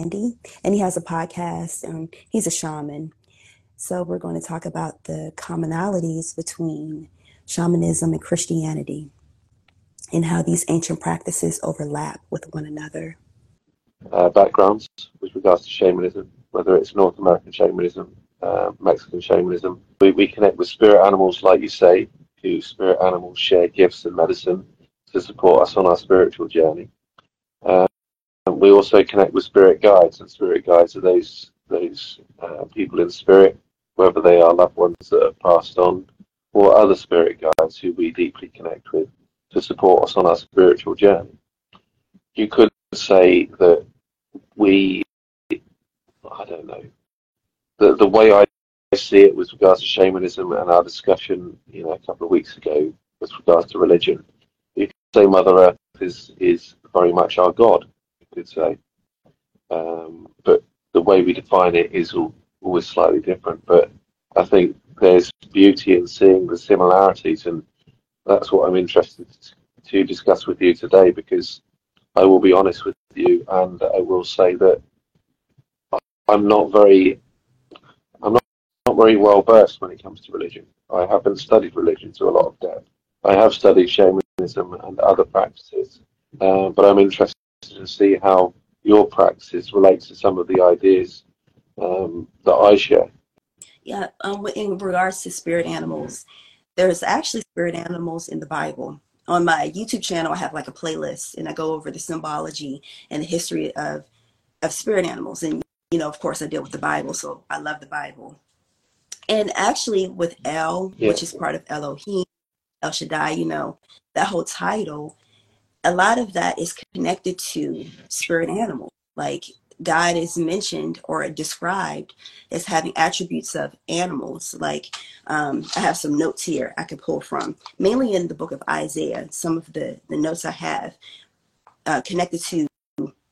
Andy, and he has a podcast. And he's a shaman. So we're going to talk about the commonalities between shamanism and Christianity and how these ancient practices overlap with one another. Uh, backgrounds with regards to shamanism, whether it's North American shamanism, uh, Mexican shamanism. We, we connect with spirit animals, like you say, who spirit animals share gifts and medicine to support us on our spiritual journey. Uh, we also connect with spirit guides, and spirit guides are those those uh, people in spirit, whether they are loved ones that have passed on or other spirit guides who we deeply connect with to support us on our spiritual journey. You could say that we, I don't know, the, the way I see it with regards to shamanism and our discussion, you know, a couple of weeks ago with regards to religion, you could say Mother Earth is, is very much our God, could say. Um, but the way we define it is all, always slightly different. But I think there's beauty in seeing the similarities and that's what I'm interested to discuss with you today because I will be honest with you and I will say that I'm not very I'm not, not very well versed when it comes to religion. I haven't studied religion to a lot of depth. I have studied shamanism and other practices, uh, but I'm interested to see how your practices relate to some of the ideas um, that I share. Yeah, um, in regards to spirit animals, there's actually spirit animals in the Bible. On my YouTube channel, I have like a playlist and I go over the symbology and the history of of spirit animals. And you know, of course, I deal with the Bible, so I love the Bible. And actually, with El, yeah. which is part of Elohim, El Shaddai, you know, that whole title, a lot of that is connected to spirit animals. Like God is mentioned or described as having attributes of animals. Like um, I have some notes here I can pull from, mainly in the book of Isaiah. Some of the, the notes I have uh, connected to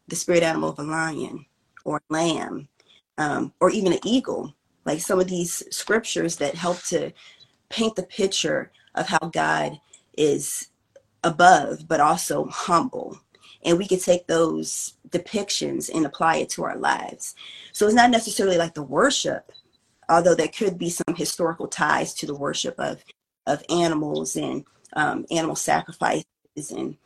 the spirit animal of a lion or lamb um, or even an eagle. Like some of these scriptures that help to paint the picture of how God is above, but also humble and we could take those depictions and apply it to our lives. So it's not necessarily like the worship, although there could be some historical ties to the worship of of animals and um, animal sacrifices and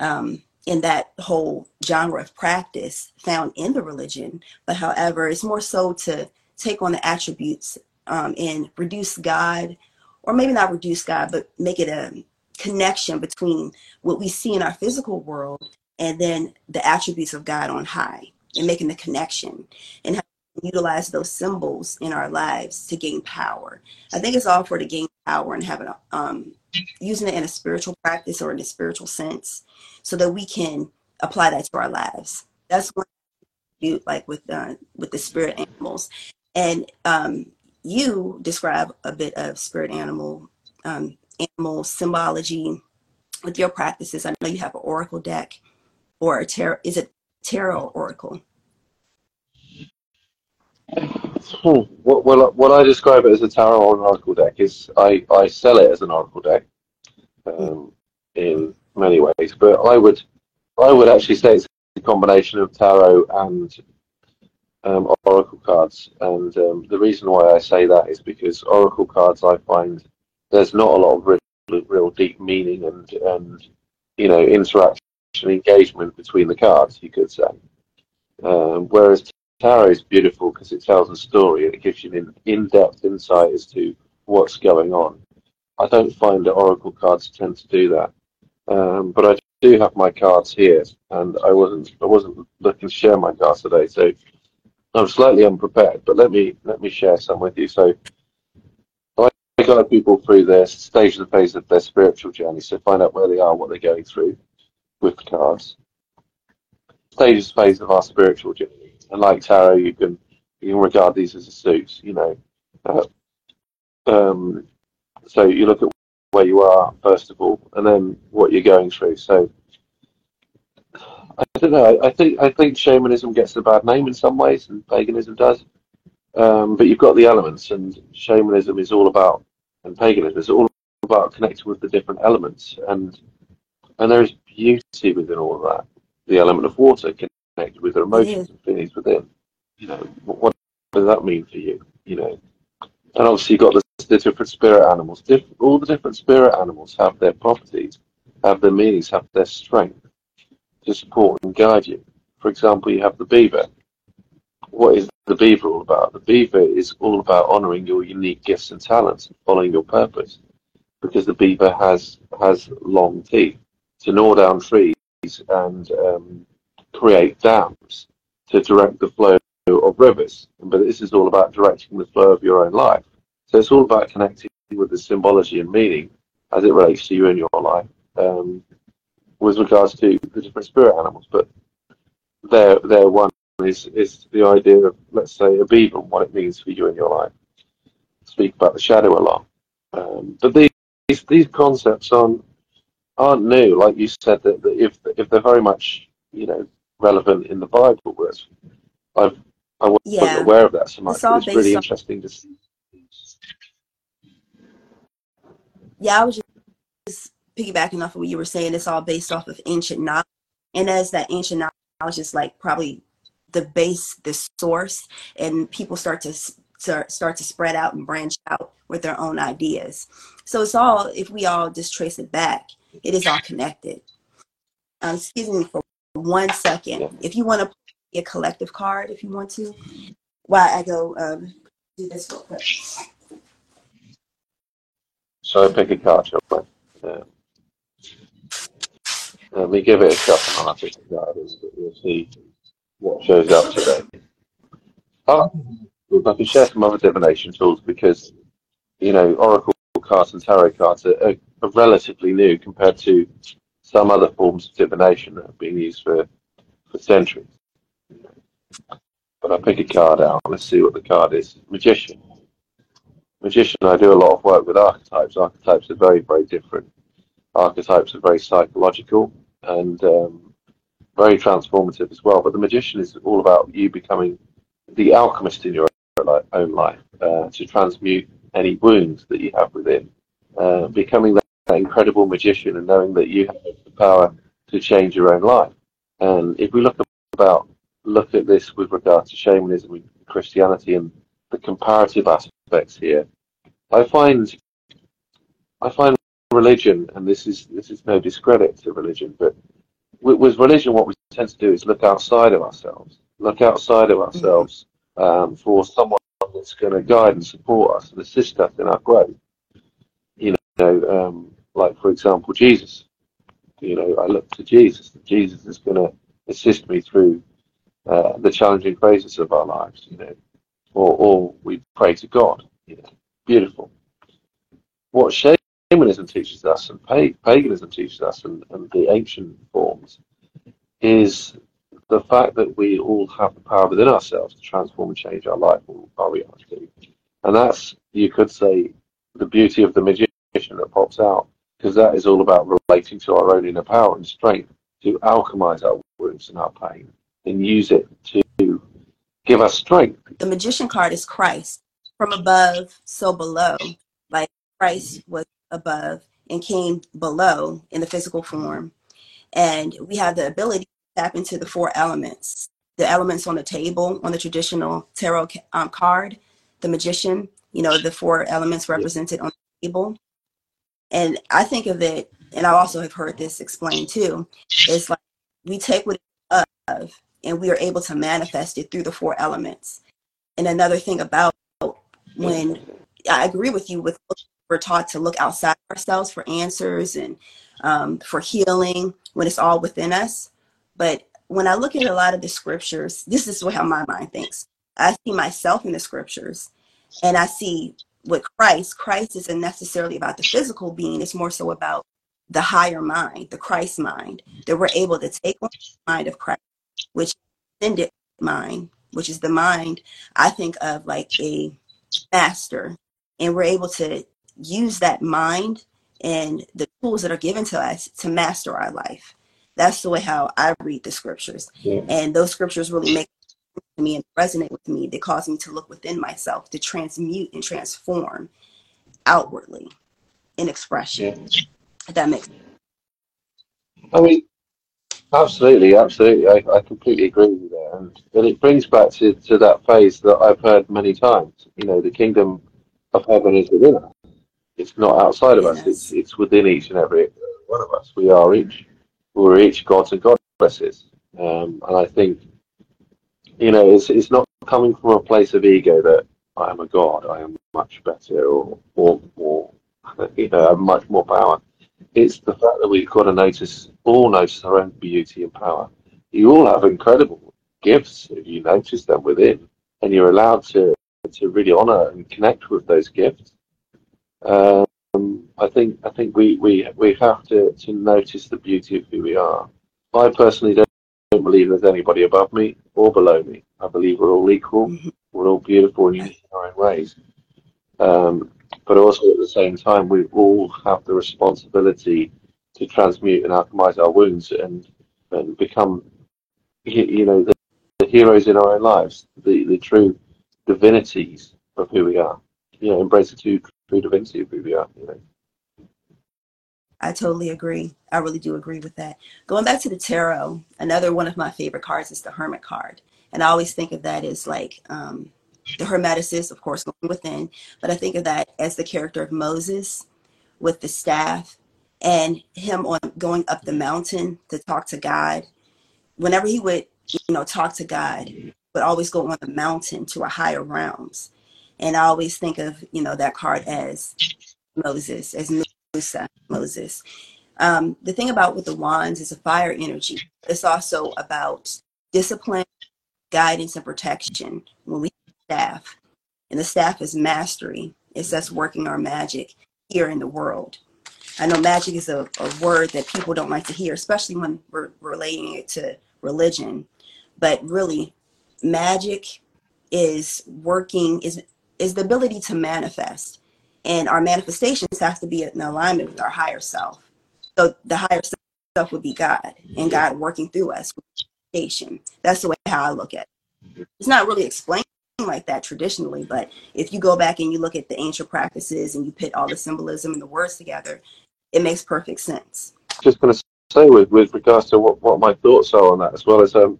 um, in that whole genre of practice found in the religion. But however, it's more so to take on the attributes um, and reduce God, or maybe not reduce God, but make it a connection between what we see in our physical world and then the attributes of God on high and making the connection and utilize those symbols in our lives to gain power. I think it's all for to gain power and having um, using it in a spiritual practice or in a spiritual sense so that we can apply that to our lives. That's what do like with uh, with the spirit animals. And um, you describe a bit of spirit animal um, animal symbology with your practices. I know you have an oracle deck or a tarot? Is it tarot oracle? Hmm. Well, what I describe it as a tarot or an oracle deck is I, I sell it as an oracle deck um, in many ways, but I would I would actually say it's a combination of tarot and um, oracle cards. And um, the reason why I say that is because oracle cards I find there's not a lot of real, real deep meaning and and you know interaction engagement between the cards, you could say. Um, whereas tarot is beautiful because it tells a story and it gives you an in-depth insight as to what's going on. I don't find that oracle cards tend to do that, um, but I do have my cards here, and I wasn't I wasn't looking to share my cards today, so I'm slightly unprepared. But let me let me share some with you. So guide people through their stage of the phase of their spiritual journey, so find out where they are, what they're going through with the cards. Stages phase of our spiritual journey, and like tarot, you can you can regard these as a suit. You know, uh, um, so you look at where you are first of all, and then what you're going through. So I don't know. I think I think shamanism gets a bad name in some ways, and paganism does. Um, but you've got the elements, and shamanism is all about, and paganism is all about connecting with the different elements, and and there is beauty within all of that. The element of water connected with their emotions and feelings within. You know, what, what does that mean for you? You know, and obviously you've got the, the different spirit animals. Diff, all the different spirit animals have their properties, have their meanings, have their strength to support and guide you. For example, you have the beaver. What is the beaver all about? The beaver is all about honouring your unique gifts and talents and following your purpose. Because the beaver has has long teeth to gnaw down trees and um, create dams to direct the flow of rivers. But this is all about directing the flow of your own life. So it's all about connecting with the symbology and meaning as it relates to you in your life um, with regards to the different spirit animals. But they're, they're one is is the idea of let's say a beaver and what it means for you in your life. Speak about the shadow a lot. Um, but these these concepts aren't aren't new. Like you said, that, that if if they're very much you know relevant in the Bible, whereas I've I wasn't Yeah. aware of that so much. It's it's really on interesting to see. yeah, I was just piggybacking off of what you were saying. It's all based off of ancient knowledge. And as that ancient knowledge is like probably the base, the source, and people start to start start to spread out and branch out with their own ideas. So it's all if we all just trace it back, it is all connected. Um, excuse me for one second. If you want to play a collective card, if you want to, while I go um, do this real quick. So pick a card, shall we? Yeah. Let me give it a shuffle and I'll pick a card we'll see what shows up today. I can share some other divination tools because, you know, Oracle cards and Tarot cards are, are, are relatively new compared to some other forms of divination that have been used for, for centuries. But I'll pick a card out. Let's see what the card is. Magician. Magician, I do a lot of work with archetypes. Archetypes are very, very different. Archetypes are very psychological and um, very transformative as well. But the magician is all about you becoming the alchemist in your own life uh, to transmute any wounds that you have within. Uh, becoming that, that incredible magician and knowing that you have the power to change your own life. And if we look about look at this with regard to shamanism and Christianity and the comparative aspects here, I find I find religion, and this is this is no discredit to religion, but with, with religion, what we tend to do is look outside of ourselves, look outside of ourselves um, for someone that's going to guide and support us and assist us in our growth. You know, um, like for example, Jesus. You know, I look to Jesus. Jesus is going to assist me through uh, the challenging phases of our lives. You know, or or we pray to God. You know, beautiful. What shamanism teaches us and paganism teaches us and, and the ancient forms is the fact that we all have the power within ourselves to transform and change our life or our reality. And that's, you could say, the beauty of the magician that pops out, because that is all about relating to our own inner power and strength to alchemize our wounds and our pain and use it to give us strength. the magician card is Christ from above, so below. Like Christ was above and came below in the physical form. And we have the ability to tap into the four elements. The elements on the table, on the traditional tarot um, card, the magician, you know, the four elements represented on the table. And I think of it, and I also have heard this explained too, it's like we take what of and we are able to manifest it through the four elements. And another thing about when I agree with you with we're taught to look outside ourselves for answers and um, for healing when it's all within us. But when I look at a lot of the scriptures, this is how my mind thinks. I see myself in the scriptures and I see with Christ, Christ isn't necessarily about the physical being, it's more so about the higher mind, the Christ mind, that we're able to take on the mind of Christ, which ascended mind, which is the mind I think of like a master. And we're able to use that mind and the tools that are given to us to master our life. That's the way how I read the scriptures. Yeah. And those scriptures really make me and resonate with me. They cause me to look within myself, to transmute and transform outwardly in expression. Yeah. If that makes I mean, Absolutely, absolutely. I, I completely agree with that. And, and it brings back to, to that phrase that I've heard many times. You know, the kingdom of heaven is within us. It's not outside of us. It's it's within each and every one of us. We are each we're each gods and goddesses. Um, and I think you know it's it's not coming from a place of ego that I am a god. I am much better or or more you know I have much more power. It's the fact that we've got to notice all notice our own beauty and power. You all have incredible gifts if you notice them within, and you're allowed to to really honor and connect with those gifts. Um, I think I think we, we, we have to, to notice the beauty of who we are. I personally don't, don't believe there's anybody above me or below me. I believe we're all equal. Mhm. We're all beautiful and unique in our own ways. Um, but also at the same time, we all have the responsibility to transmute and alchemize our wounds and and become, you know, the, the heroes in our own lives, the, the true divinities of who we are. You know, embrace the true, are. You know. I totally agree. I really do agree with that. Going back to the tarot, another one of my favorite cards is the Hermit card. And I always think of that as like um, the Hermeticist, of course, going within, but I think of that as the character of Moses with the staff and him on going up the mountain to talk to God. Whenever he would, you know, talk to God, would always go on the mountain to a higher realms. And I always think of, you know, that card as Moses, as Musa, Moses. Um, the thing about with the wands is a fire energy. It's also about discipline, guidance, and protection. When we staff, and the staff is mastery, it's us working our magic here in the world. I know magic is a, a word that people don't like to hear, especially when we're relating it to religion. But really, magic is working is is the ability to manifest, and our manifestations have to be in alignment with our higher self. So the higher self would be God, and God working through us. That's the way how I look at it. It's not really explained like that traditionally, but if you go back and you look at the ancient practices and you put all the symbolism and the words together, it makes perfect sense. Just going to say with, with regards to what, what my thoughts are on that, as well as um,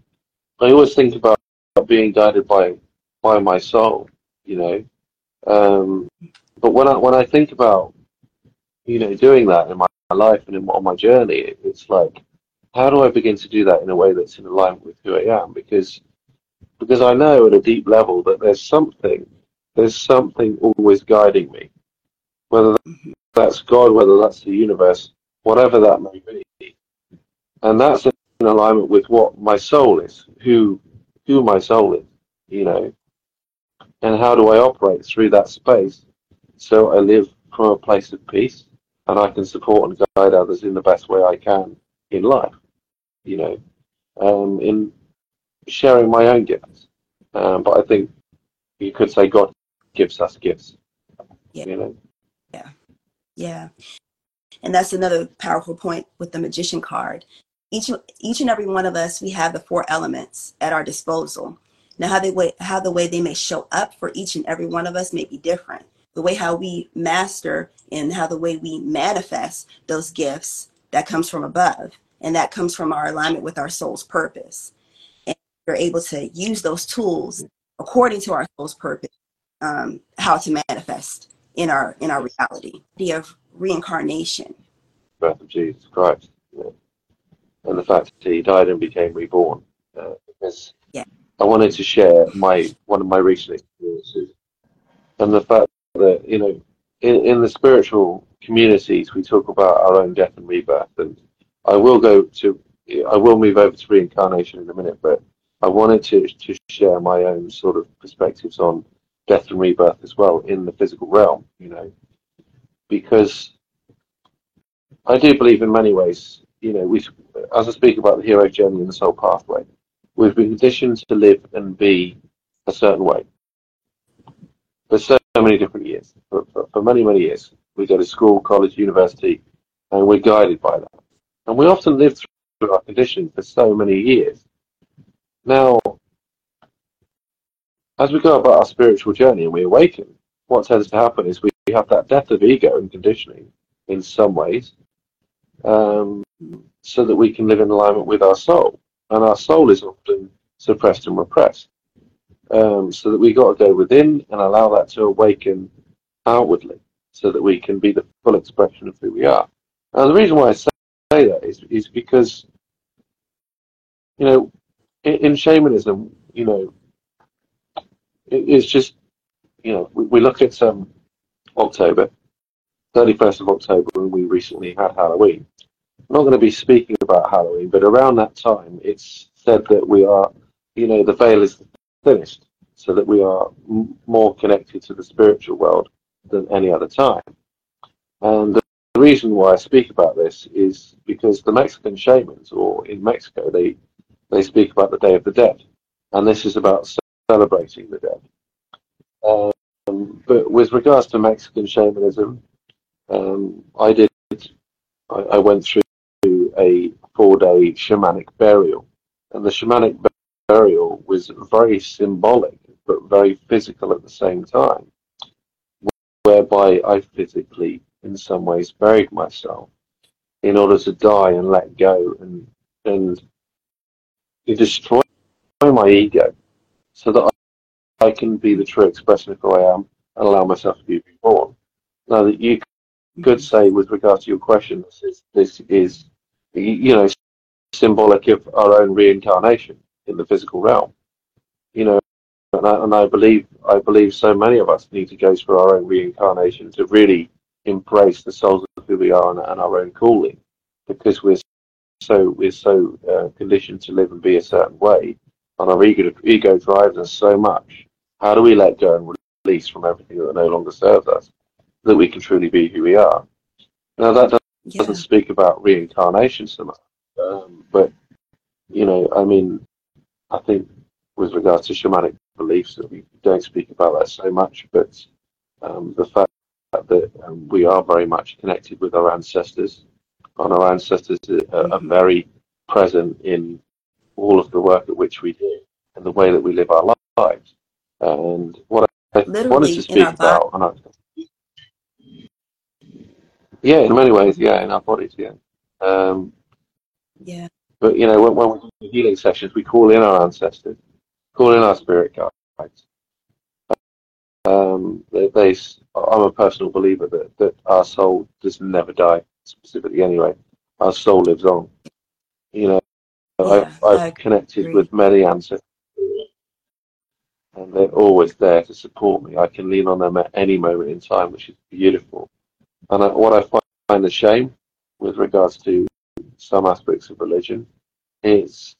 I always think about being guided by by my soul, you know. Um, but when I when I think about you know doing that in my, my life and in, on my journey, it's like how do I begin to do that in a way that's in alignment with who I am? Because because I know at a deep level that there's something there's something always guiding me, whether Mhm. that's God, whether that's the universe, whatever that may be, and that's in alignment with what my soul is, who who my soul is, you know, and how do I operate through that space so I live from a place of peace and I can support and guide others in the best way I can in life, you know, um, in sharing my own gifts. Um, but I think you could say God gives us gifts, Yeah. you know. Yeah. And that's another powerful point with the magician card. Each each and every one of us, we have the four elements at our disposal. Now how they way how the way they may show up for each and every one of us may be different. The way how we master and how the way we manifest those gifts that comes from above and that comes from our alignment with our soul's purpose. And we're able to use those tools according to our soul's purpose, um, how to manifest in our in our reality. The of reincarnation. birth of Jesus Christ, know, and the fact that he died and became reborn. Uh, because Yeah. I wanted to share my one of my recent experiences, and the fact that you know, in, in the spiritual communities, we talk about our own death and rebirth, and I will go to, I will move over to reincarnation in a minute, but I wanted to to share my own sort of perspectives on death and rebirth as well in the physical realm, you know, because I do believe in many ways, you know, we, as I speak about the hero journey and the soul pathway, we've been conditioned to live and be a certain way for so many different years, for, for, for many, many years. We go to school, college, university, and we're guided by that. And we often live through our conditioning for so many years. Now, as we go about our spiritual journey and we awaken, what tends to happen is we have that death of ego and conditioning in some ways. Um, so that we can live in alignment with our soul. And our soul is often suppressed and repressed. Um, so that we got to go within and allow that to awaken outwardly so that we can be the full expression of who we are. Now, the reason why I say that is, is because, you know, in, in shamanism, you know, it, it's just, you know, we, we look at um, October, 31st of October, and we recently had Halloween. I'm not going to be speaking about Halloween, but around that time, it's said that we are, you know, the veil is thinnest, so that we are m- more connected to the spiritual world than any other time. And the reason why I speak about this is because the Mexican shamans, or in Mexico, they they speak about the Day of the Dead, and this is about celebrating the dead. Um, but with regards to Mexican shamanism, um, I did. I, I went through a four-day shamanic burial, and the shamanic burial was very symbolic but very physical at the same time, whereby I physically, in some ways, buried myself in order to die and let go and and destroy my ego so that I, can be the true expression of who I am and allow myself to be reborn. Now that you could say with regard to your question, this is, this is you know symbolic of our own reincarnation in the physical realm. You know, and I, and I believe I believe so many of us need to go through our own reincarnation to really embrace the souls of who we are and, and our own calling, because we're so we're so uh, conditioned to live and be a certain way, and our ego ego drives us so much. How do we let go and release from everything that no longer serves us, that we can truly be who we are? Now that doesn't speak about reincarnation so much, um, but you know, I mean, I think with regards to shamanic beliefs that we don't speak about that so much, but um, the fact that um, we are very much connected with our ancestors, and our ancestors are, mm-hmm. are, very present in all of the work at which we do and the way that we live our lives. And what I Literally wanted to speak about, and I, yeah, in many ways, yeah, in our bodies, yeah. Um, yeah. But you know, when, when we do healing sessions, we call in our ancestors, call in our spirit guides. Um, they, they, I'm a personal believer that, that our soul does never die, specifically anyway. Our soul lives on. You know, yeah, I've, I've connected with many ancestors, and they're always there to support me. I can lean on them at any moment in time, which is beautiful. And I, what I find a shame with regards to some aspects of religion is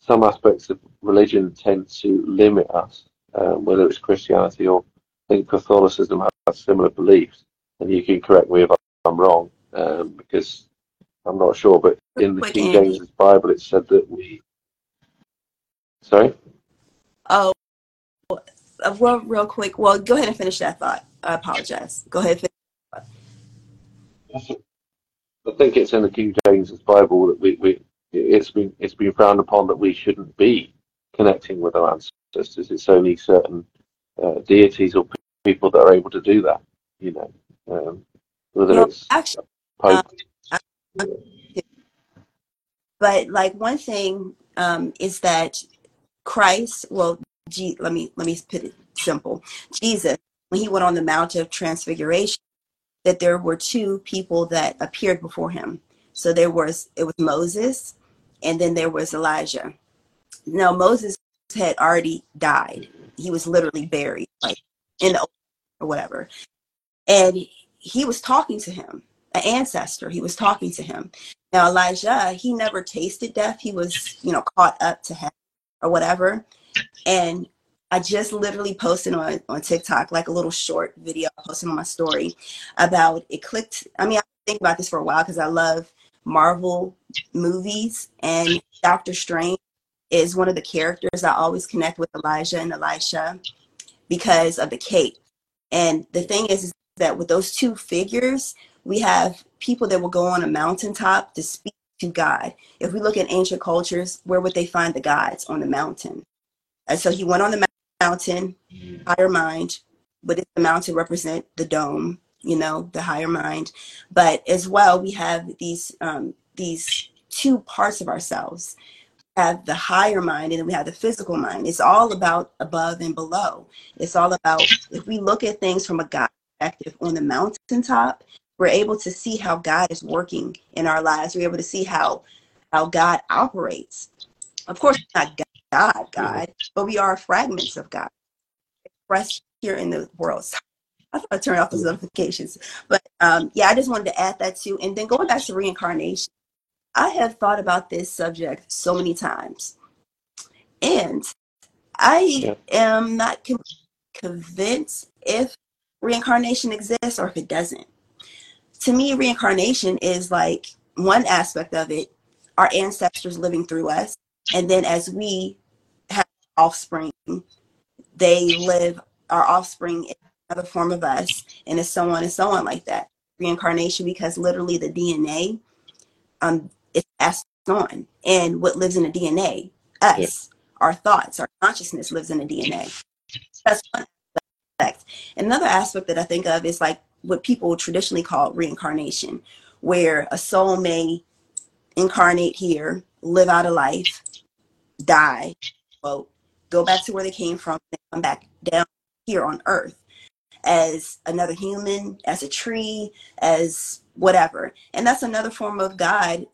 some aspects of religion tend to limit us, um, whether it's Christianity or I think Catholicism has similar beliefs. And you can correct me if I'm wrong, um, because I'm not sure. But in the King James Bible, it said that we. Sorry. Oh, well, real quick. Well, go ahead and finish that thought. I apologize. Go ahead. I think it's in the King James Bible that we, we it's been it's been frowned upon that we shouldn't be connecting with our ancestors. It's only certain uh, deities or people that are able to do that. You know, um, whether well, it's actually, um, but like one thing um, is that Christ. Well, G, let me let me put it simple. Jesus, when he went on the Mount of Transfiguration, that there were two people that appeared before him. So there was it was Moses, and then there was Elijah. Now Moses had already died. He was literally buried, like in the or whatever. And he was talking to him, an ancestor. He was talking to him. Now Elijah, he never tasted death. He was, you know, caught up to heaven or whatever. And I just literally posted on, on TikTok like a little short video posted on my story about it clicked. I mean, I think about this for a while because I love Marvel movies and Doctor Strange is one of the characters I always connect with Elijah and Elisha because of the cape. And the thing is, is that with those two figures, we have people that will go on a mountaintop to speak to God. If we look at ancient cultures, where would they find the gods? On the mountain. And so he went on the mountain, higher mind, but the mountain represent the dome, you know, the higher mind. But as well, we have these um, these two parts of ourselves We have the higher mind and then we have the physical mind. It's all about above and below. It's all about if we look at things from a God perspective on the mountaintop, we're able to see how God is working in our lives. We're able to see how how God operates. Of course, not God, God, God, but we are fragments of God expressed here in the world. So I thought I turned off those notifications, but um, yeah, I just wanted to add that too. And then going back to reincarnation, I have thought about this subject so many times, and I yeah. am not convinced if reincarnation exists or if it doesn't. To me, reincarnation is like one aspect of it, our ancestors living through us, and then as we offspring, they live our offspring in another form of us, and it's so on and so on like that. Reincarnation, because literally the DNA um, it's passed on. And what lives in the DNA? Us, yeah. our thoughts, our consciousness lives in the DNA. That's one aspect. Another aspect that I think of is like what people traditionally call reincarnation, where a soul may incarnate here, live out a life, die, well, go back to where they came from, and come back down here on earth as another human, as a tree, as whatever. And that's another form of God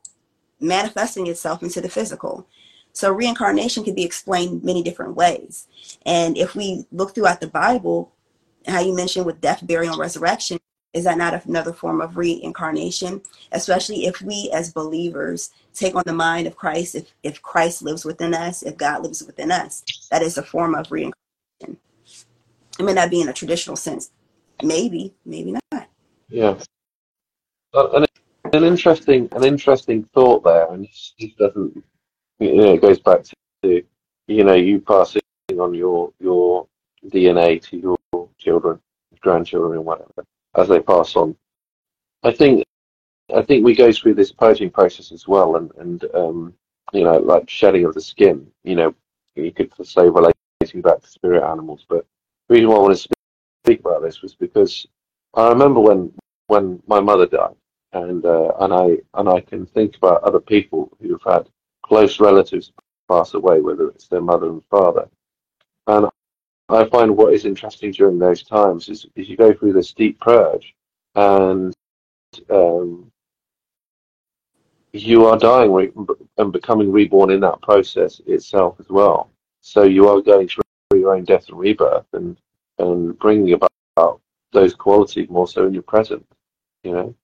manifesting itself into the physical. So reincarnation can be explained many different ways. And if we look throughout the Bible, how you mentioned with death, burial, and resurrection, is that not another form of reincarnation? Especially if we as believers take on the mind of Christ, if, if Christ lives within us, if God lives within us, that is a form of reincarnation. It may not be in a traditional sense. Maybe, maybe not. Yeah. Uh, and an interesting an interesting thought there, and this doesn't you know it goes back to you know you passing on your your DNA to your children, grandchildren, and whatever as they pass on. I think I think we go through this purging process as well, and and um, you know like shedding of the skin. You know you could say relating back to spirit animals, but the reason why I want to speak about this was because I remember when when my mother died and uh, and I and I can think about other people who've had close relatives pass away, whether it's their mother and father. And I find what is interesting during those times is, is you go through this deep purge, and um, you are dying re- and becoming reborn in that process itself as well. So you are going through your own death and rebirth, and and bringing about those qualities more so in your present. You know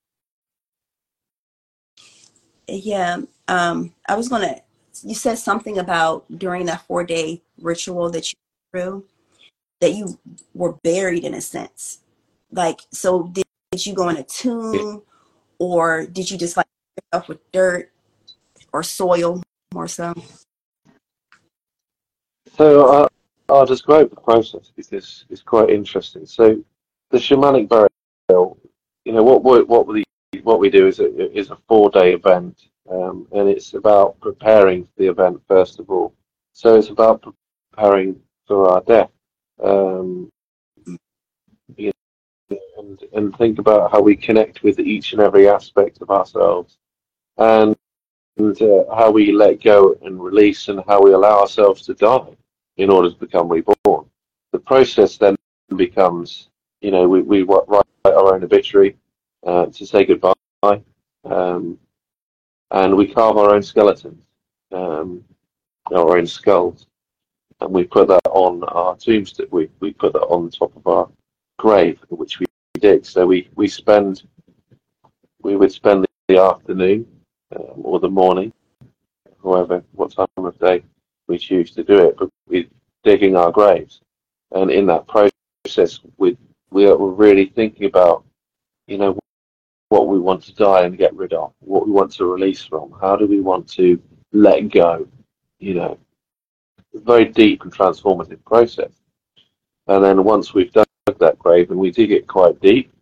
yeah, um, I was gonna. You said something about during that four day ritual that you through that you were buried in a sense. Like, so did, did you go in a tomb, or did you just like yourself with dirt or soil more so? So uh, I'll describe the process because it's quite interesting. So the shamanic burial, you know, what what what the what we do is a, is a four day event, um, and it's about preparing for the event first of all. So it's about preparing for our death, um, and and think about how we connect with each and every aspect of ourselves, and, and uh, how we let go and release, and how we allow ourselves to die in order to become reborn. The process then becomes, you know, we, we write our own obituary uh, to say goodbye. Um, and we carve our own skeletons, um, our own skulls, and we put that on our tombstone. We, we put that on top of our grave, which we dig. So we, we spend, we would spend the afternoon um, or the morning, however, what time of day we choose to do it, but we're digging our graves. And in that process, we, we are really thinking about, you know, what we want to die and get rid of, what we want to release from, how do we want to let go, you know, very deep and transformative process. And then once we've dug that grave and we dig it quite deep,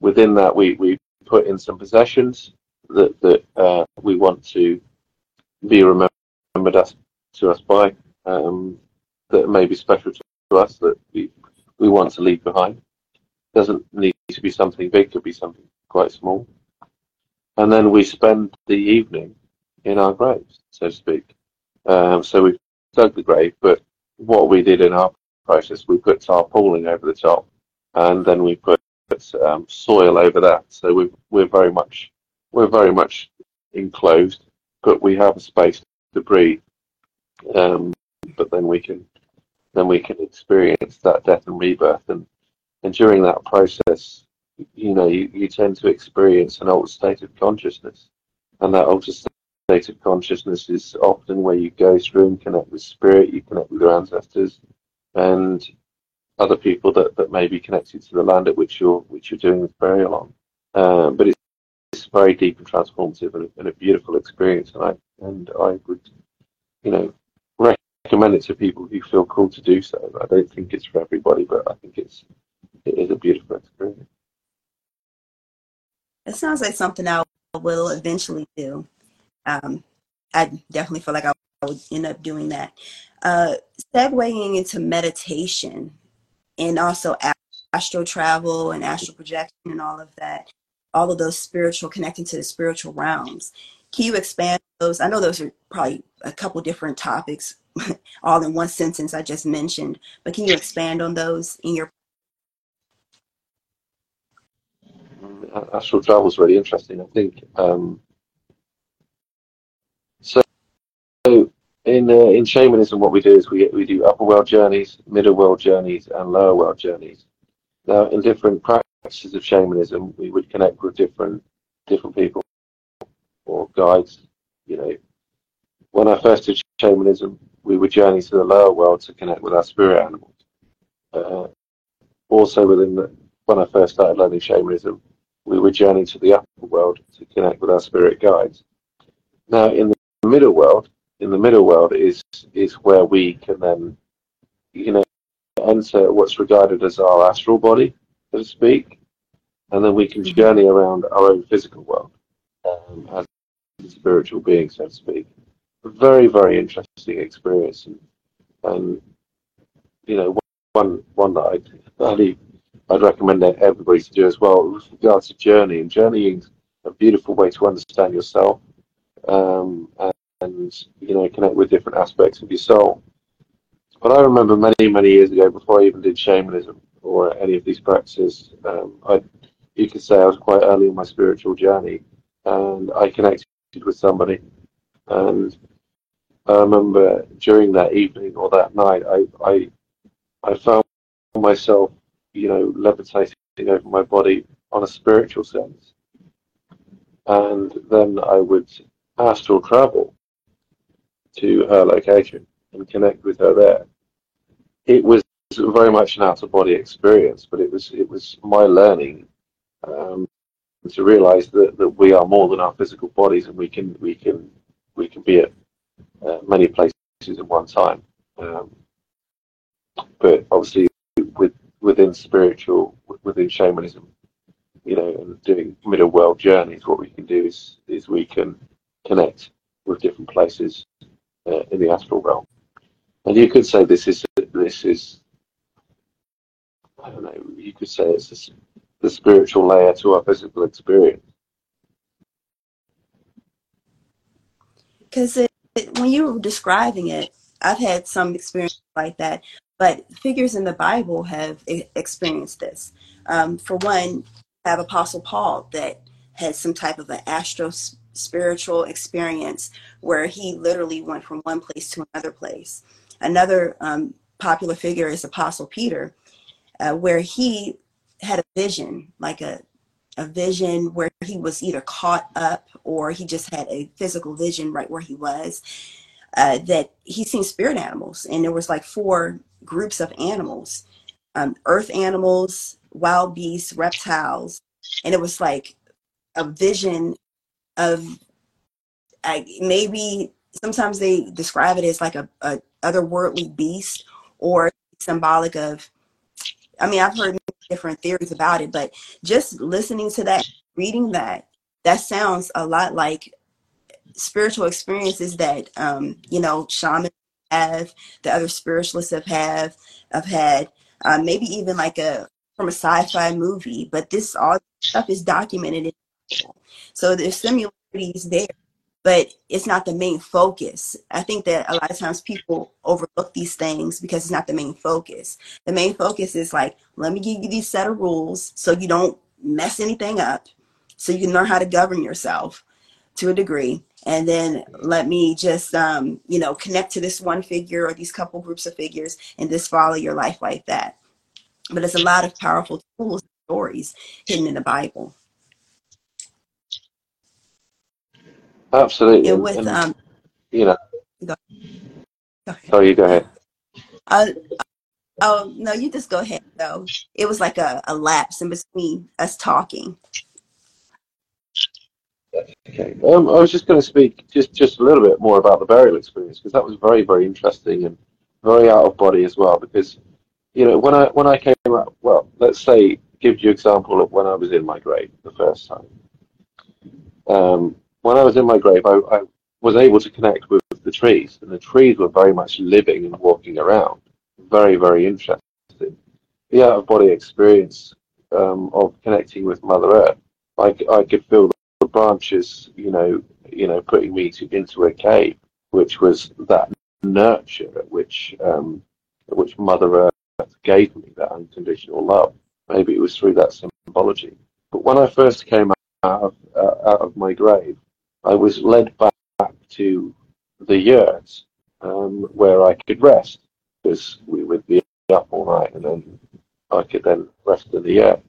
within that we, we put in some possessions that, that uh, we want to be remembered us, to us by, um, that may be special to us that we, we want to leave behind. Doesn't need to be something big, could be something quite small. and then we spend the evening in our graves, so to speak. Um, so we dug the grave, but what we did in our process, we put tarpaulin over the top, and then we put um, soil over that. So we, we're very much we're very much enclosed, but we have a space to breathe. Um, but then we can then we can experience that death and rebirth, and and during that process, you know, you, you tend to experience an altered state of consciousness, and that altered state of consciousness is often where you go through and connect with spirit, you connect with your ancestors, and other people that, that may be connected to the land at which you're which you're doing this burial on. Um, but it's, it's very deep and transformative and, and, a beautiful experience, and I and I would, you know, recommend it to people who feel called to do so. I don't think it's for everybody, but I think it's it is a beautiful experience. It sounds like something I will eventually do. Um, I definitely feel like I would end up doing that. Uh, segueing into meditation and also astral travel and astral projection and all of that, all of those spiritual, connecting to the spiritual realms. Can you expand those? I know those are probably a couple different topics, all in one sentence I just mentioned, but can you expand on those in your? Astral travel is really interesting. I think um, so. In uh, in shamanism, what we do is we we do upper world journeys, middle world journeys, and lower world journeys. Now, in different practices of shamanism, we would connect with different different people or guides. You know, when I first did shamanism, we would journey to the lower world to connect with our spirit animals. Uh, also, within the, when I first started learning shamanism, we would journey to the upper world to connect with our spirit guides. Now, in middle world, in the middle world is is where we can then, you know, enter what's regarded as our astral body, so to speak, and then we can mm-hmm. journey around our own physical world um, as a spiritual being, so to speak. A very, very interesting experience, and, and you know, one one that I'd, I'd, I'd recommend everybody to do as well with regards to journeying. Journeying is a beautiful way to understand yourself um, and, and you know connect with different aspects of your soul. But I remember many many years ago, before I even did shamanism or any of these practices, um, I you could say I was quite early in my spiritual journey, and I connected with somebody, and I remember during that evening or that night, I I I found myself, you know, levitating over my body on a spiritual sense, and then I would astral travel to her location and connect with her there. It was very much an out of body experience, but it was it was my learning um, to realize that, that we are more than our physical bodies and we can we can we can be at uh, many places at one time. Um, but obviously, with within spiritual, within shamanism, you know, and doing middle world journeys, what we can do is is we can connect with different places uh, in the astral realm. And you could say this is this is I don't know. You could say it's the spiritual layer to our physical experience. Because when you were describing it, I've had some experience like that, but figures in the Bible have experienced this. Um, for one, have Apostle Paul that had some type of an astral spiritual experience where he literally went from one place to another place. Another um, popular figure is Apostle Peter, uh, where he had a vision, like a a vision where he was either caught up or he just had a physical vision right where he was. Uh, that he seen spirit animals, and there was like four groups of animals: um, earth animals, wild beasts, reptiles, and it was like a vision of uh, maybe sometimes they describe it as like a, a otherworldly beast or symbolic of i mean i've heard different theories about it but just listening to that reading that that sounds a lot like spiritual experiences that um, you know shamans have the other spiritualists have have have had uh, maybe even like a from a sci-fi movie but this all stuff is documented in So there's similarities there, but it's not the main focus. I think that a lot of times people overlook these things because it's not the main focus. The main focus is like, let me give you these set of rules so you don't mess anything up, so you can learn how to govern yourself to a degree and then let me just um, you know connect to this one figure or these couple groups of figures and just follow your life like that but there's a lot of powerful tools and stories hidden in the bible absolutely and with and, um you know go, go oh you go ahead uh, oh no you just go ahead though it was like a, a lapse in between us talking Okay. Um, I was just going to speak just, just a little bit more about the burial experience because that was very, very interesting and very out of body as well. Because, you know, when I when I came out, well, let's say, give you example of when I was in my grave the first time. Um, when I was in my grave, I, I was able to connect with the trees, and the trees were very much living and walking around. Very, very interesting. The out of body experience um, of connecting with Mother Earth. I, I could feel the branches, you know, you know, putting me to, into a cave, which was that nurture which um, which Mother Earth gave me, that unconditional love. Maybe it was through that symbology. But when I first came out of, uh, out of my grave, I was led back to the yurt um, where I could rest because we would be up all night and then I could then rest in the yurt.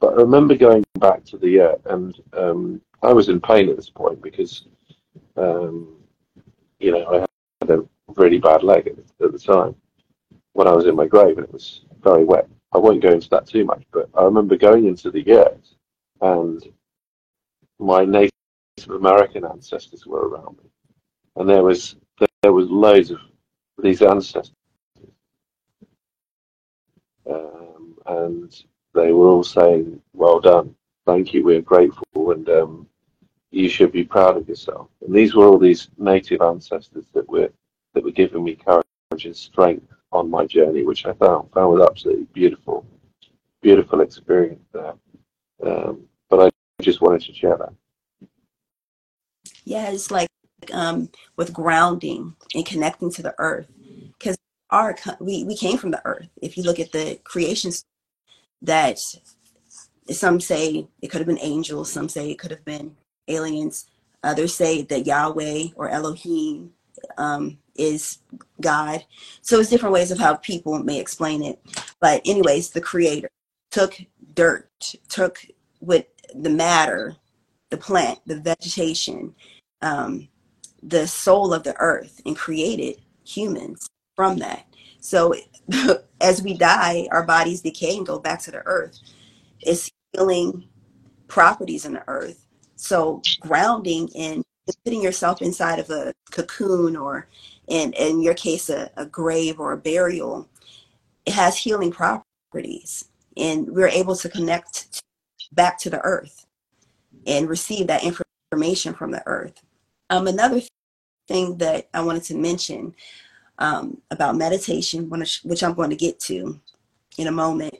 But I remember going back to the yurt and um, I was in pain at this point because, um, you know, I had a really bad leg at, at the time when I was in my grave and it was very wet. I won't go into that too much, but I remember going into the yurt and my Native American ancestors were around me, and there was there was loads of these ancestors, um, and they were all saying, "Well done, thank you, we're grateful," and um, you should be proud of yourself. And these were all these native ancestors that were that were giving me courage and strength on my journey, which I found found was absolutely beautiful, beautiful experience there. Um, but I just wanted to share that. Yeah, it's like um, with grounding and connecting to the earth, because our we we came from the earth. If you look at the creation, that some say it could have been angels, some say it could have been aliens. Others say that Yahweh or Elohim um, is God. So it's different ways of how people may explain it. But anyways, the creator took dirt, took with the matter, the plant, the vegetation, um, the soul of the earth, and created humans from that. So as we die, our bodies decay and go back to the earth. It's healing properties in the earth so grounding and putting yourself inside of a cocoon or in, in your case, a, a grave or a burial, it has healing properties. And we're able to connect back to the earth and receive that information from the earth. Um, another thing that I wanted to mention um, about meditation, which I'm going to get to in a moment,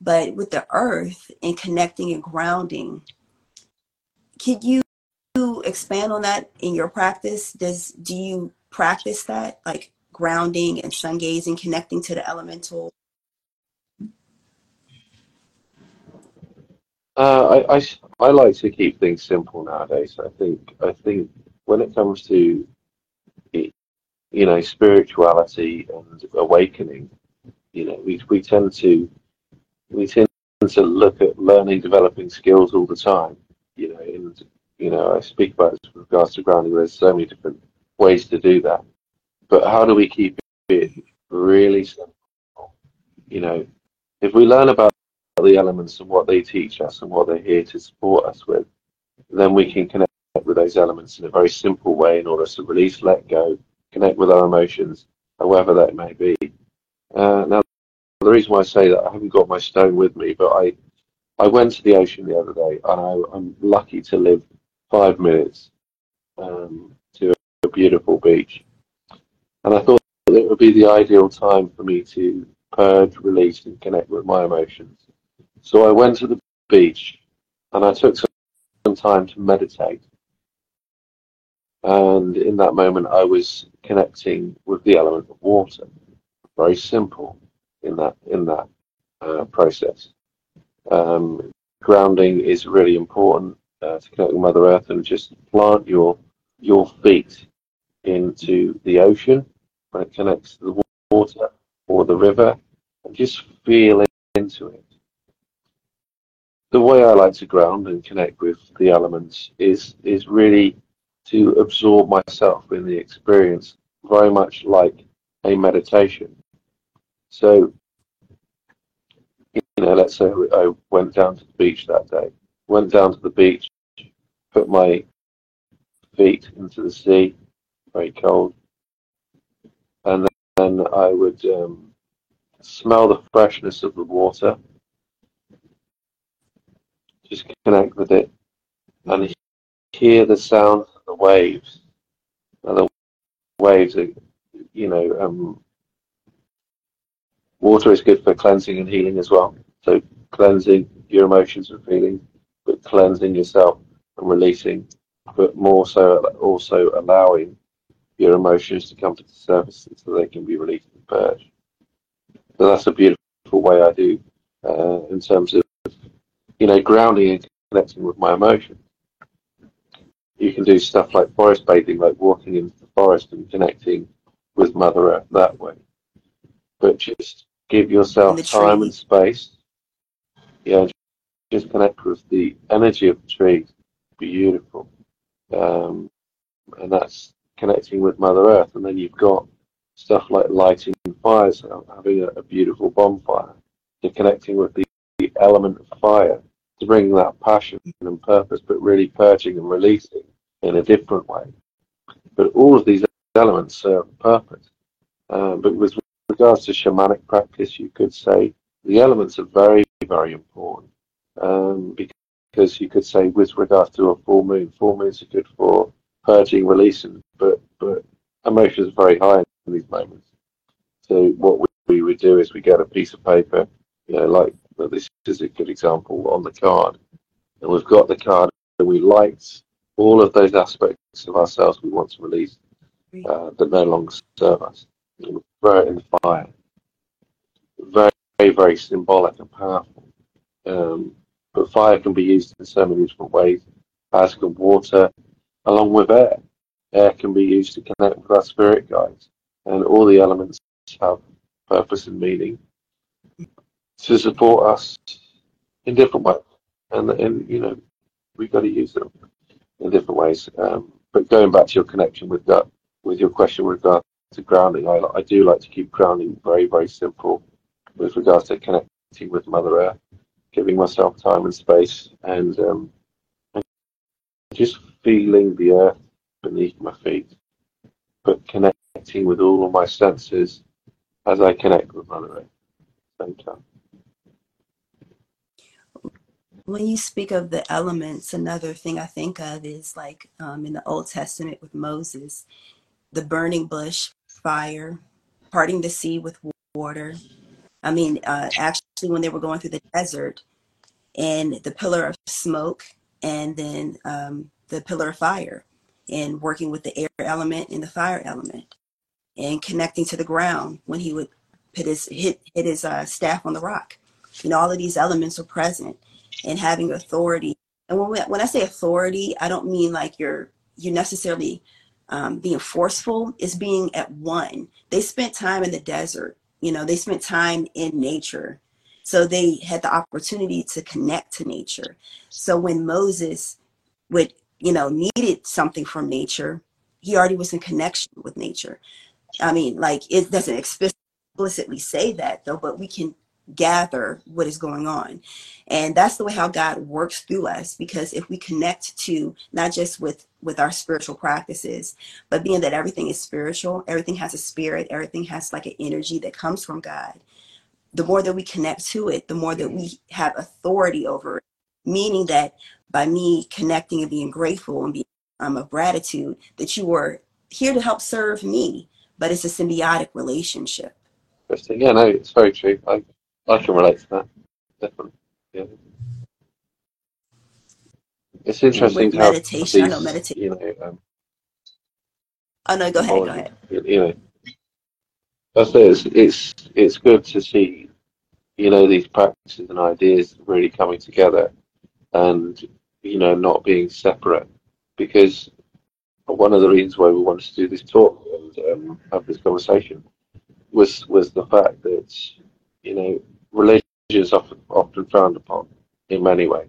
but with the earth and connecting and grounding, could you expand on that in your practice? Does do you practice that like grounding and sun gazing, connecting to the elemental? Uh, I, I, I like to keep things simple nowadays. I think I think when it comes to you know spirituality and awakening, you know we we tend to we tend to look at learning, developing skills all the time you know, and you know, I speak about this with regards to grounding. There's so many different ways to do that, but how do we keep it really simple? You know, if we learn about the elements and what they teach us and what they're here to support us with, then we can connect with those elements in a very simple way in order to release, let go, connect with our emotions, however that may be. Uh, now, the reason why I say that I haven't got my stone with me, but I I went to the ocean the other day, and I, am lucky to live five minutes um, to a beautiful beach. And I thought it would be the ideal time for me to purge, release, and connect with my emotions. So I went to the beach, and I took some time to meditate. And in that moment, I was connecting with the element of water. Very simple in that in that uh, process. Um, grounding is really important uh, to connect with Mother Earth, and just plant your your feet into the ocean when it connects to the water or the river, and just feel into it. The way I like to ground and connect with the elements is is really to absorb myself in the experience, very much like a meditation. So, you know, let's say I went down to the beach that day, went down to the beach, put my feet into the sea, very cold, and then I would um, smell the freshness of the water, just connect with it, and hear the sound of the waves. And the waves are, you know, um, water is good for cleansing and healing as well. So cleansing your emotions and feelings, but cleansing yourself and releasing, but more so also allowing your emotions to come to the surface so they can be released and purged. So that's a beautiful way I do uh, in terms of, you know, grounding and connecting with my emotions you can do stuff like forest bathing, like walking into the forest and connecting with Mother Earth that way. But just give yourself time and space. Yeah, just connect with the energy of the trees. Beautiful. Um, and that's connecting with Mother Earth. And then you've got stuff like lighting fires, having a, a beautiful bonfire, to connecting with the, the element of fire, to bring that passion and purpose, but really purging and releasing in a different way. But all of these elements serve a purpose. Um, but with regards to shamanic practice, you could say the elements are very, very important. Um, because you could say, with regards to a full moon, full moons are good for purging, releasing, but, but emotions are very high in these moments. So what we, we would do is we get a piece of paper, you know, like this is a good example on the card, and we've got the card and we light all of those aspects of ourselves we want to release uh, that no longer serve us. Throw it in the fire. Very, very, very symbolic and powerful. Um, but fire can be used in so many different ways, as can water, along with air. Air can be used to connect with our spirit guides, and all the elements have purpose and meaning to support us in different ways. And, and you know, we've got to use them in different ways. Um, but going back to your connection with that, with your question with regard to grounding, I, I do like to keep grounding very, very simple with regards to connecting with Mother Earth, giving myself time and space, and, um, and just feeling the earth beneath my feet, but connecting with all of my senses as I connect with Mother Earth at the same time when you speak of the elements, another thing I think of is like um, in the Old Testament with Moses, the burning bush, fire, parting the sea with water. I mean, uh, actually, when they were going through the desert, and the pillar of smoke, and then um, the pillar of fire, and working with the air element and the fire element, and connecting to the ground when he would put his hit hit his uh, staff on the rock. You know, all of these elements are present and having authority. And when, we, when I say authority, I don't mean like you're you necessarily um, being forceful. It's being at one. They spent time in the desert. You know, they spent time in nature. So they had the opportunity to connect to nature. So when Moses would, you know, needed something from nature, he already was in connection with nature. I mean, like it doesn't explicitly say that though, but we can gather what is going on. And that's the way how God works through us because if we connect to not just with with our spiritual practices, but being that everything is spiritual, everything has a spirit, everything has like an energy that comes from God. The more that we connect to it, the more that we have authority over it. Meaning that by me connecting and being grateful and being um, of gratitude, that you were here to help serve me, but it's a symbiotic relationship. Interesting. Yeah, no, it's very true. I I can relate to that. Definitely. Yeah. it's interesting with have meditation. I these, meditation. you know, um, Oh no, go ahead, go ahead. you you know, I say it's it's it's good to see, you know, these practices and ideas really coming together, and you know, not being separate, because one of the reasons why we wanted to do this talk and um, have this conversation was was the fact that you know religion is often often frowned upon in many ways.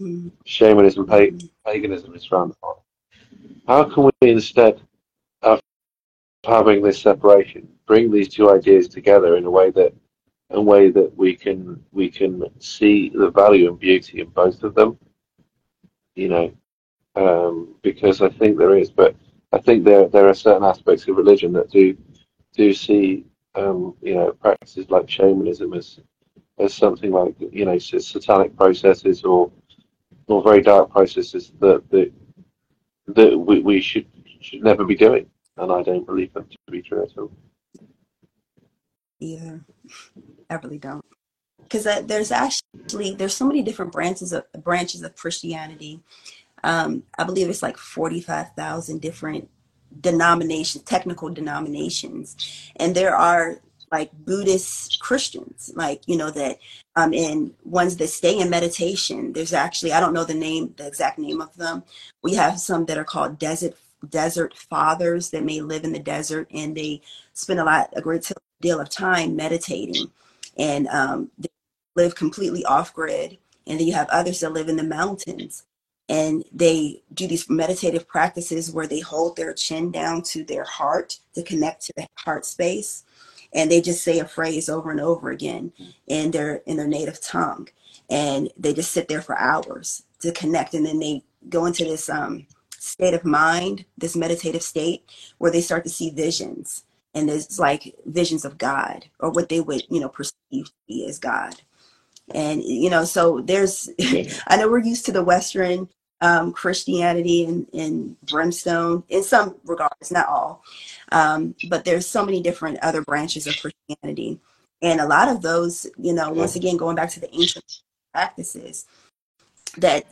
Mm, Shamanism, mm, paganism is frowned upon. How can we instead of having this separation bring these two ideas together in a way that a way that we can we can see the value and beauty in both of them? You know, um, because I think there is, but I think there there are certain aspects of religion that do do see um, you know practices like shamanism as as something like you know satanic processes or or very dark processes that that that we, we should should never be doing, and I don't believe them to be true at all. either. I really don't. Because there's actually there's so many different branches of branches of Christianity. Um, I believe it's like forty five thousand different denominations, technical denominations, and there are like Buddhist Christians, like you know that, um, and ones that stay in meditation. There's actually I don't know the name, the exact name of them. We have some that are called desert desert fathers that may live in the desert and they spend a lot a great deal of time meditating and um, they live completely off grid and then you have others that live in the mountains and they do these meditative practices where they hold their chin down to their heart to connect to the heart space and they just say a phrase over and over again in their in their native tongue. And they just sit there for hours to connect and then they go into this um, state of mind this meditative state where they start to see visions and there's like visions of god or what they would you know perceive to be as god. And you know so there's i know we're used to the western um, christianity and, and brimstone in some regards not all um, but there's so many different other branches of christianity. And a lot of those you know once again going back to the ancient practices that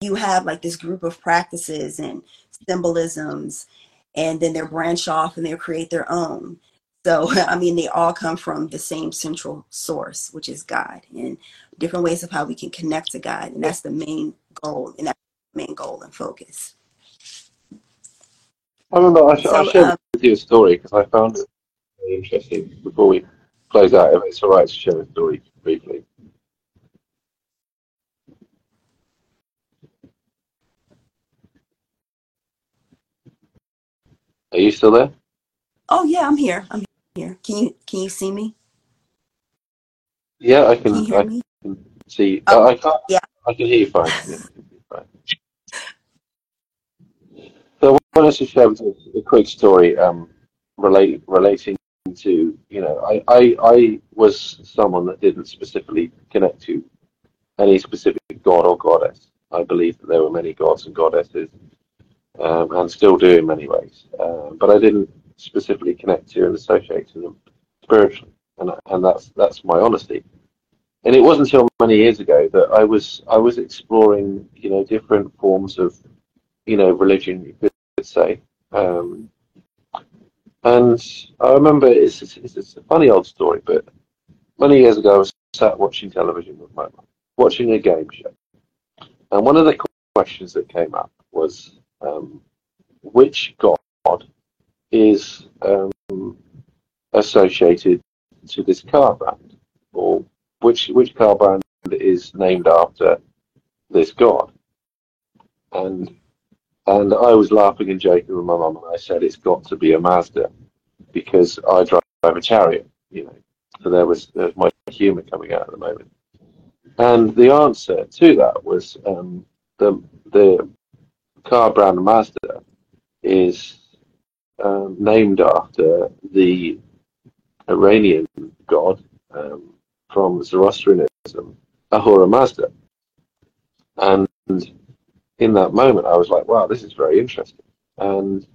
you have like this group of practices and symbolisms and then they're branch off and they create their own. So i mean they all come from the same central source which is god and different ways of how we can connect to god and that's the main goal and that's the main goal and focus I remember I, sh- I so shared um, with you a story because I found it very interesting. Before we close out, if it's all right to share a story briefly. Are you still there? oh yeah i'm here i'm here can you can you see me Yeah, I can you can. hear I me can see. oh I can't. yeah I can hear you fine. Yeah, fine. So I wanted to share with you a quick story um, relate, relating to, you know, I, I, I was someone that didn't specifically connect to any specific god or goddess. I believe that there were many gods and goddesses um, and still do in many ways. Um, but I didn't specifically connect to and associate to them spiritually. And, and that's, that's my honesty. And it wasn't until many years ago that I was I was exploring you know different forms of you know religion you could say, um, and I remember it's, it's it's a funny old story, but many years ago I was sat watching television with my watching a game show, and one of the questions that came up was um, which god is um, associated to this car brand, or which which car brand is named after this god. And and I was laughing and joking with my mum, and I said it's got to be a Mazda because I drive a chariot, you know. So there was there was my humour coming out at the moment. And the answer to that was um, the the car brand Mazda is um, named after the Iranian god um, from Zoroastrianism, Ahura Mazda. And in that moment, I was like, wow, this is very interesting. And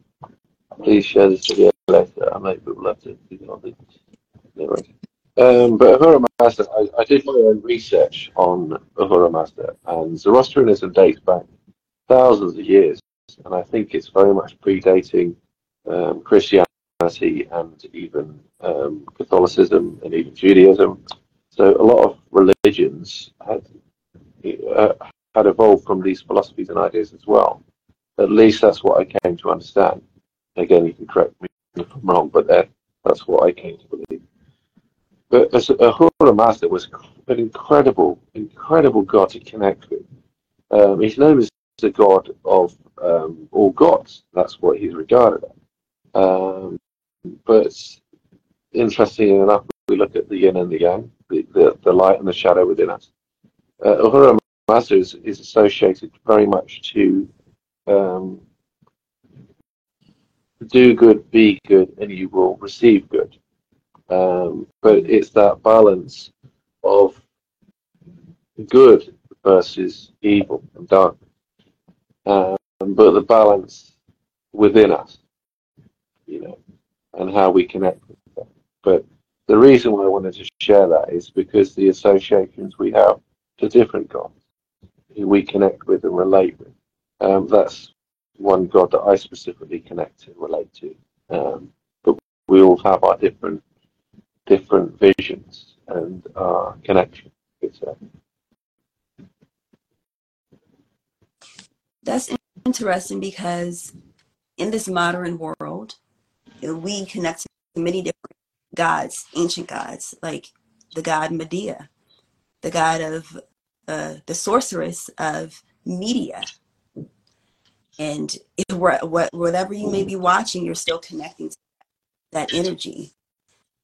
please share this video later. I might would love to see all lyrics. Um, but Ahura Mazda, I, I, did my own research on Ahura Mazda, and Zoroastrianism dates back thousands of years, and I think it's very much predating um, Christianity and even um, Catholicism and even Judaism. So a lot of religions had uh, had evolved from these philosophies and ideas as well. At least that's what I came to understand. Again, you can correct me if I'm wrong, but that, that's what I came to believe. But as Ahura Mazda was an incredible, incredible God to connect with. Um, he's known as the God of um, all gods. That's what he's regarded as. Um, but interestingly enough, we look at the yin and the yang, the, the, light and the shadow within us. Uh, Mazda is, is associated very much to um, do good, be good, and you will receive good. Um, but it's that balance of good versus evil and dark. Um, but the balance within us, you know, and how we connect with that. But the reason why I wanted to share that is because the associations we have to different gods who we connect with and relate with. Um, that's one God that I specifically connect and relate to. Um, but we all have our different different visions and uh, connection. That's interesting because in this modern world, we connect to many different gods, ancient gods, like the god Medea, the god of uh, the sorceress of media. And if whatever you may be watching, you're still connecting to that energy.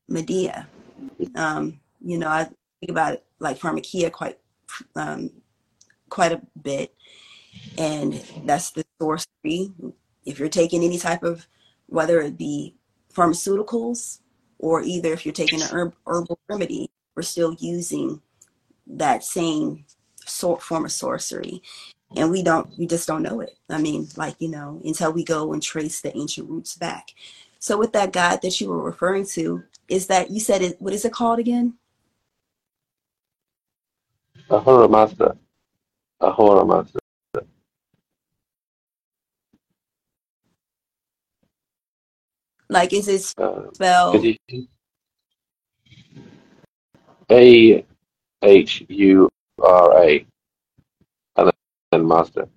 Medea. Um, you know, I think about it like pharmakeia quite um, quite a bit, and that's the sorcery. If you're taking any type of, whether it be pharmaceuticals or either if you're taking an herb, herbal remedy, we're still using that same sort form of sorcery. And we don't we just don't know it. I mean like you know until we go and trace the ancient roots back. So with that god that you were referring to is that you said it what is it called again? Ahura Mazda. Ahura Mazda. Like is it spelled A H U R A and then Mazda.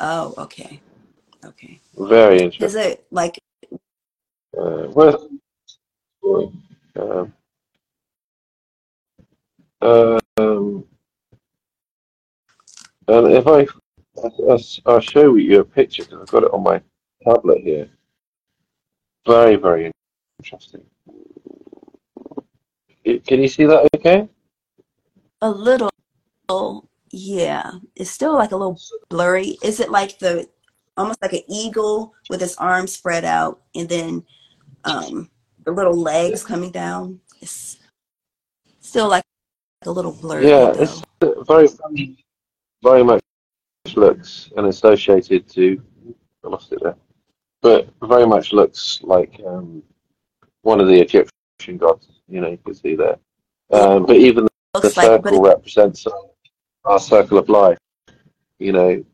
Oh, okay. Okay. Very interesting. Is it like uh, worth um, um, and if I, I'll show you a picture because I've got it on my tablet here. Very, very interesting. Can you see that okay? A little, yeah. It's still like a little blurry. Is it like the, almost like an eagle with its arms spread out and then um, the little legs coming down. It's still like a little blurry. Yeah, though. it's very, very much looks and associated to. I lost it there, but very much looks like um, one of the Egyptian gods. You know, you can see there. Um, but even the, the circle like, represents our circle of life. You know,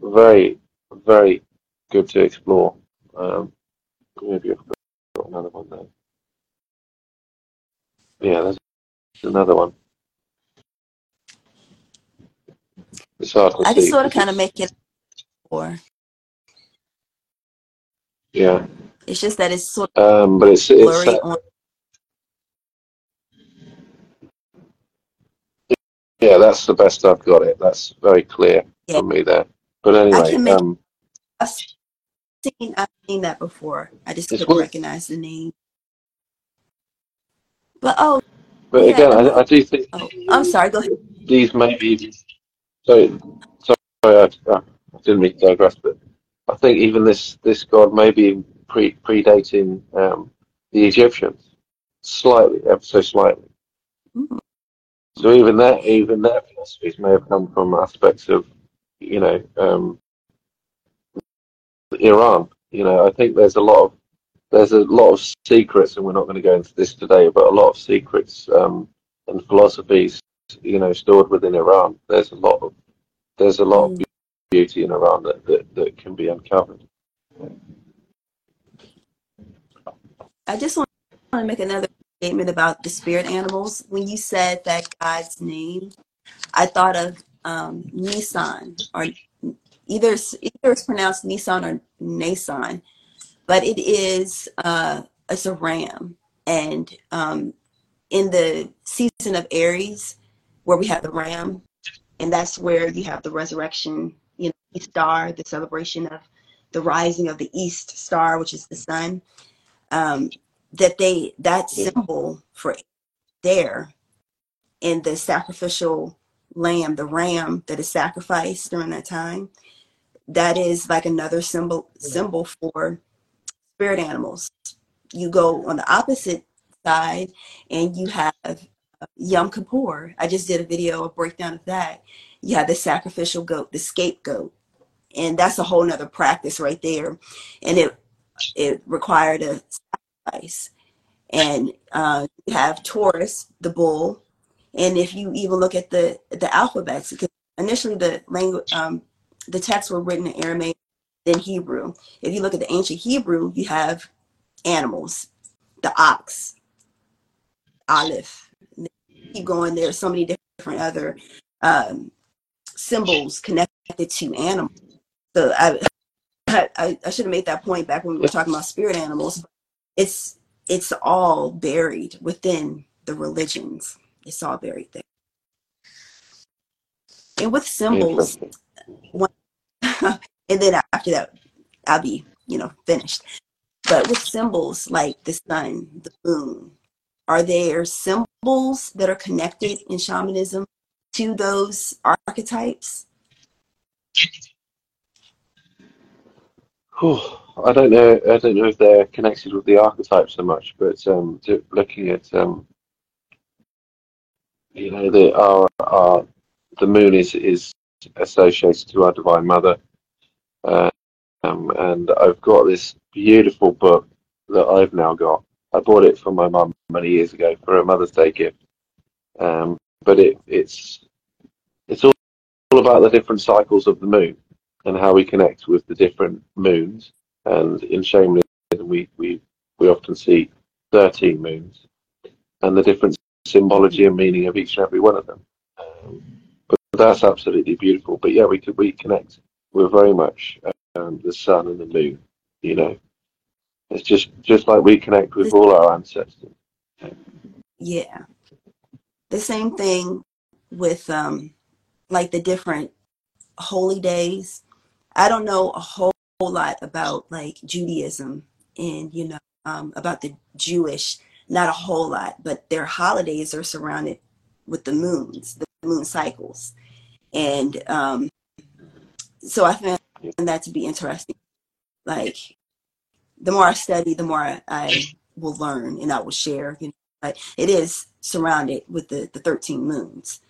very, very good to explore. Um, maybe I've got another one there. Yeah, there's another one. It's hard to I see. just sort of kind of make it or yeah. It's just that it's sort of um, but it's, blurry it's, uh, on. Yeah, that's the best I've got it. That's very clear yeah. for me there. But anyway, I can make um, I've seen I've seen that before. I just couldn't recognize the name. But oh. But yeah, again, I, I, do think. Oh, I'm sorry. Go ahead. These may be. So, sorry, I, I didn't mean to digress, but I think even this this god may be pre predating um, the Egyptians slightly, ever so slightly. Mm. So even that, even their philosophies may have come from aspects of, you know, um, Iran. You know, I think there's a lot of there's a lot of secrets, and we're not going to go into this today, but a lot of secrets um, and philosophies, you know, stored within Iran. There's a lot of there's a lot mm. of beauty in Iran that, that, can be uncovered. I just want to make another statement about the spirit animals. When you said that God's name, I thought of um, Nissan, or either either it's pronounced Nissan or Nason, but it is uh, it's a ram, and um, in the season of Aries, where we have the ram, and that's where you have the resurrection, star, the celebration of the rising of the east star, which is the sun. Um, that they that symbol for there in the sacrificial lamb, the ram that is sacrificed during that time, that is like another symbol symbol for spirit animals. You go on the opposite side and you have Yom Kippur. I just did a video, a breakdown of that. You have the sacrificial goat, the scapegoat. And that's a whole nother practice right there. And it it required a sacrifice. And uh, you have Taurus, the bull. And if you even look at the the alphabets, because initially the language um, the texts were written in Aramaic, then Hebrew. If you look at the ancient Hebrew, you have animals, the ox, Aleph. Keep going. There are so many different other um, symbols connected to animals. So I, I, I should have made that point back when we were talking about spirit animals. It's it's all buried within the religions. It's all buried there. And with symbols, one, and then after that, I'll be, you know, finished. But with symbols like the sun, the moon, are there symbols that are connected in shamanism to those archetypes? Oh, I don't know. I don't know if they're connected with the archetypes so much, but um, looking at um, you know the our, our the moon is is associated to our divine mother, uh, um, and I've got this beautiful book that I've now got I bought it for my mum many years ago for a Mother's Day gift. Um, but it, it's it's all, all about the different cycles of the moon and how we connect with the different moons. And in shamanism, we, we, we often see 13 moons and the different symbology and meaning of each and every one of them. Um, but that's absolutely beautiful. But yeah, we could reconnect. We're very much um, the sun and the moon, you know. It's just just like we connect with all our ancestors. Yeah. The same thing with um like the different holy days. I don't know a whole, whole lot about like Judaism and you know um, about the Jewish, not a whole lot, but their holidays are surrounded with the moons, the moon cycles, and um, so I found that to be interesting. Like the more I study, the more I, will learn and I will share. You know, but it is surrounded with the, the 13 moons.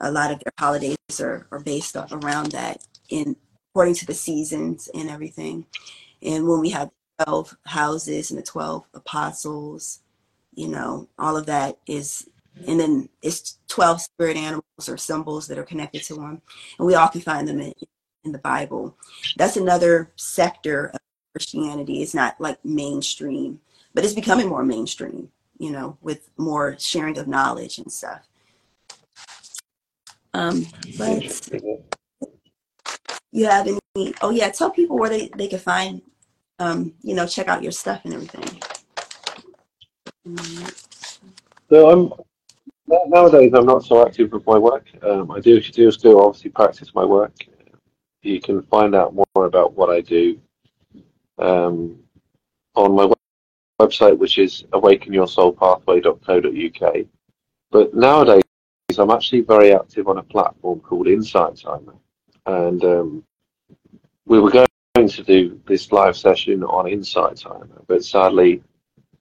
A lot of their holidays are, are based around that in according to the seasons and everything. And when we have 12 houses and the 12 apostles, you know, all of that is, and then it's 12 spirit animals or symbols that are connected to them. And we all can find them in, in the Bible. That's another sector of Christianity is not like mainstream, but it's becoming more mainstream, you know, with more sharing of knowledge and stuff. Um, but you have any, oh yeah, tell people where they, they can find, um, you know, check out your stuff and everything. So I'm, nowadays I'm not so active with my work. Um, I do, do still obviously practice my work. You can find out more about what I do um, on my website, which is awakenyoursoulpathway.co.uk. But nowadays, I'm actually very active on a platform called Insight Timer, and um, we were going to do this live session on Insight Timer, but sadly,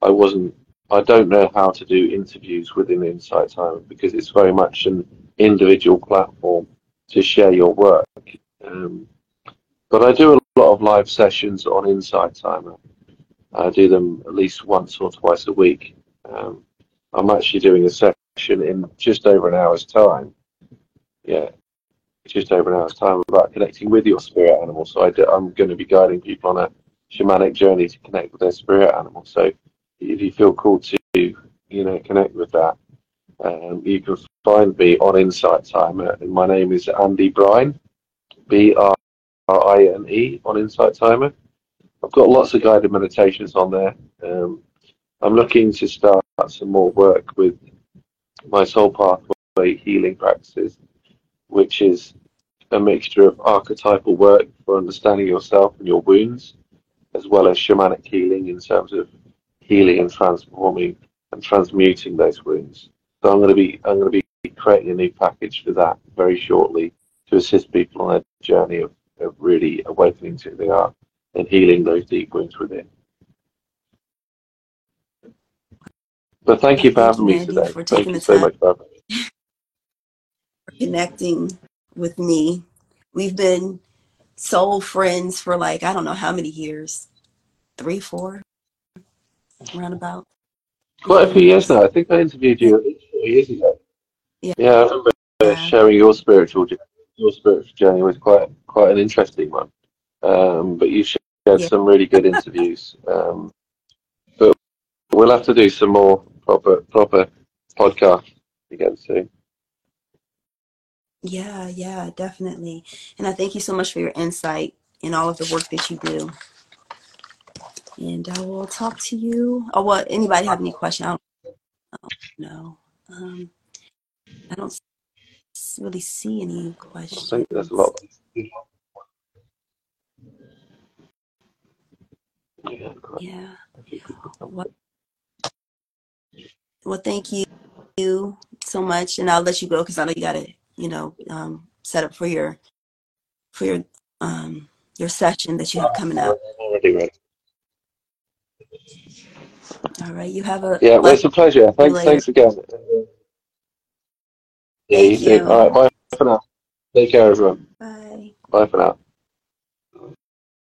I wasn't. I don't know how to do interviews within Insight Timer because it's very much an individual platform to share your work. Um, but I do a lot of live sessions on Insight Timer. I do them at least once or twice a week. Um, I'm actually doing a session in just over an hour's time. Yeah, just over an hour's time about connecting with your spirit animal. So I am going to be guiding people on a shamanic journey to connect with their spirit animal. So if you feel called to, you know, connect with that, um, you can find me on Insight Timer. And my name is Andy Brine, B R I N E on Insight Timer. I've got lots of guided meditations on there. Um, I'm looking to start some more work with my soul pathway healing practices, which is a mixture of archetypal work for understanding yourself and your wounds, as well as shamanic healing in terms of healing and transforming and transmuting those wounds. So I'm going to be I'm going to be creating a new package for that very shortly to assist people on their journey of, of really awakening to who they are and healing those deep wounds within. But thank you for having me today. For thank you so much for connecting with me. We've been soul friends for like I don't know how many years, three, four, roundabout. Quite a few years now. I think I interviewed you years ago. Yeah, yeah I remember yeah. sharing your spiritual your spiritual journey was quite quite an interesting one. Um, but you shared yeah. some really good interviews. Um, but we'll have to do some more proper proper podcast again soon. Yeah, yeah, definitely. And I thank you so much for your insight and all of the work that you do. And I will talk to you. Oh, well, anybody have any questions? I don't, I don't know. Um, I don't really see any questions. I think there's a lot. Yeah. Well, well, thank you so much, and I'll let you go because I know you got to, you know, um, set up for your for your um, your session that you have coming up. Already ready. All right, you have a yeah. Well, it's a pleasure. Thanks, thanks again. Yeah, Thank you, you. All right, bye for now. Take care, everyone. Bye. Bye for now.